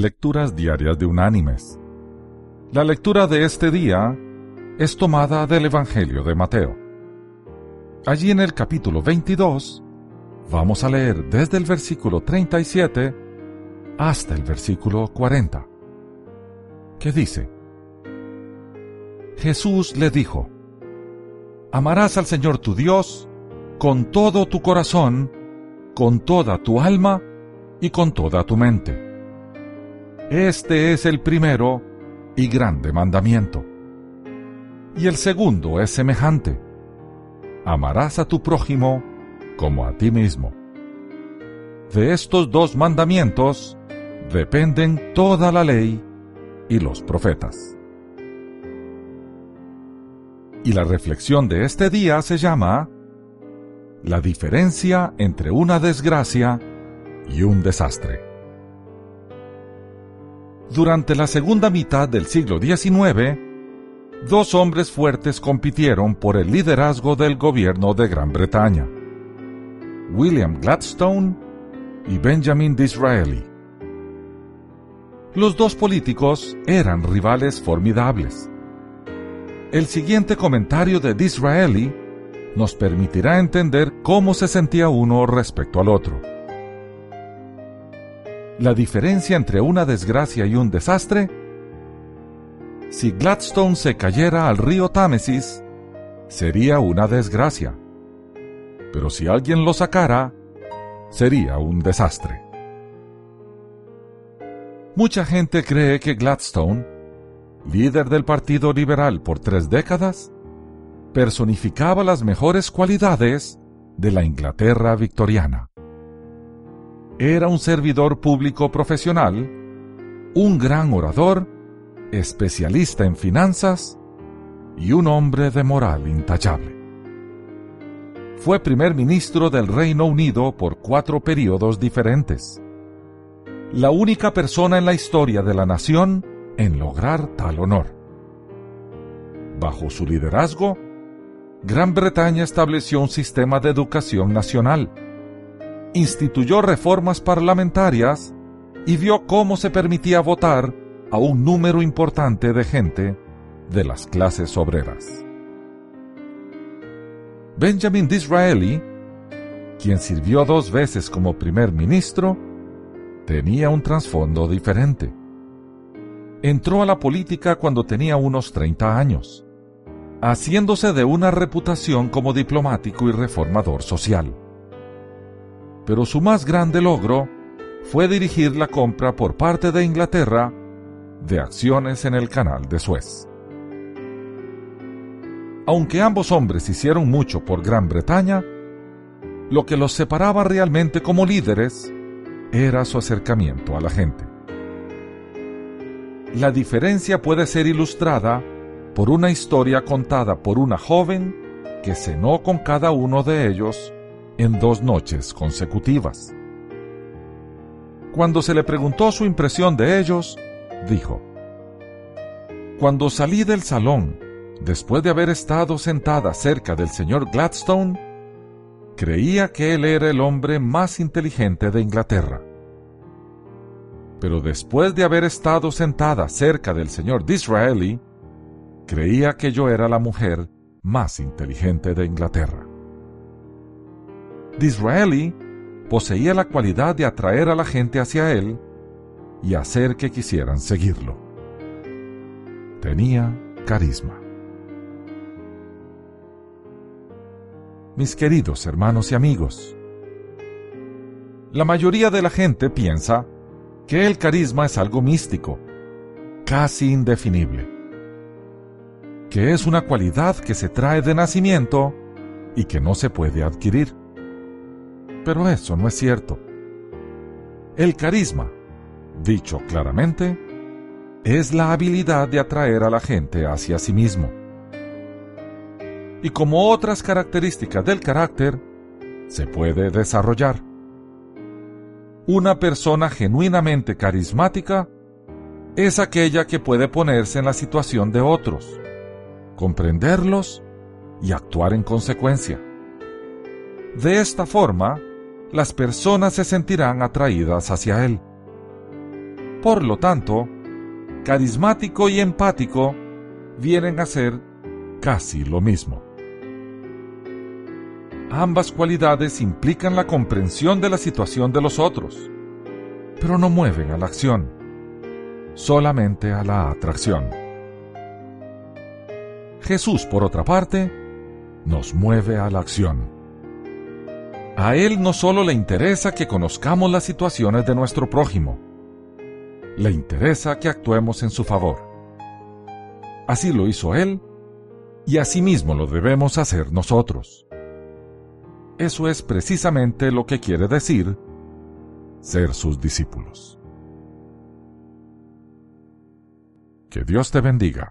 Lecturas Diarias de Unánimes. La lectura de este día es tomada del Evangelio de Mateo. Allí en el capítulo 22 vamos a leer desde el versículo 37 hasta el versículo 40, que dice, Jesús le dijo, Amarás al Señor tu Dios con todo tu corazón, con toda tu alma y con toda tu mente este es el primero y grande mandamiento. Y el segundo es semejante. Amarás a tu prójimo como a ti mismo. De estos dos mandamientos dependen toda la ley y los profetas. Y la reflexión de este día se llama La diferencia entre una desgracia y un desastre. Durante la segunda mitad del siglo XIX, dos hombres fuertes compitieron por el liderazgo del gobierno de Gran Bretaña. William Gladstone y Benjamin Disraeli. Los dos políticos eran rivales formidables. El siguiente comentario de Disraeli nos permitirá entender cómo se sentía uno respecto al otro la diferencia entre una desgracia y un desastre? Si Gladstone se cayera al río Támesis, sería una desgracia. Pero si alguien lo sacara, sería un desastre. Mucha gente cree que Gladstone, líder del Partido Liberal por tres décadas, personificaba las mejores cualidades de la Inglaterra victoriana era un servidor público profesional, un gran orador, especialista en finanzas y un hombre de moral intachable. Fue primer ministro del Reino Unido por cuatro periodos diferentes. La única persona en la historia de la nación en lograr tal honor. Bajo su liderazgo, Gran Bretaña estableció un sistema de educación nacional instituyó reformas parlamentarias y vio cómo se permitía votar a un número importante de gente de las clases obreras. Benjamin Disraeli, quien sirvió dos veces como primer ministro, tenía un trasfondo diferente. Entró a la política cuando tenía unos 30 años, haciéndose de una reputación como diplomático y reformador social pero su más grande logro fue dirigir la compra por parte de Inglaterra de acciones en el canal de Suez. Aunque ambos hombres hicieron mucho por Gran Bretaña, lo que los separaba realmente como líderes era su acercamiento a la gente. La diferencia puede ser ilustrada por una historia contada por una joven que cenó con cada uno de ellos en dos noches consecutivas. Cuando se le preguntó su impresión de ellos, dijo, Cuando salí del salón, después de haber estado sentada cerca del señor Gladstone, creía que él era el hombre más inteligente de Inglaterra. Pero después de haber estado sentada cerca del señor Disraeli, creía que yo era la mujer más inteligente de Inglaterra. Disraeli poseía la cualidad de atraer a la gente hacia él y hacer que quisieran seguirlo. Tenía carisma. Mis queridos hermanos y amigos, la mayoría de la gente piensa que el carisma es algo místico, casi indefinible, que es una cualidad que se trae de nacimiento y que no se puede adquirir pero eso no es cierto. El carisma, dicho claramente, es la habilidad de atraer a la gente hacia sí mismo. Y como otras características del carácter, se puede desarrollar. Una persona genuinamente carismática es aquella que puede ponerse en la situación de otros, comprenderlos y actuar en consecuencia. De esta forma, las personas se sentirán atraídas hacia Él. Por lo tanto, carismático y empático vienen a ser casi lo mismo. Ambas cualidades implican la comprensión de la situación de los otros, pero no mueven a la acción, solamente a la atracción. Jesús, por otra parte, nos mueve a la acción. A Él no solo le interesa que conozcamos las situaciones de nuestro prójimo, le interesa que actuemos en su favor. Así lo hizo Él, y asimismo lo debemos hacer nosotros. Eso es precisamente lo que quiere decir ser sus discípulos. Que Dios te bendiga.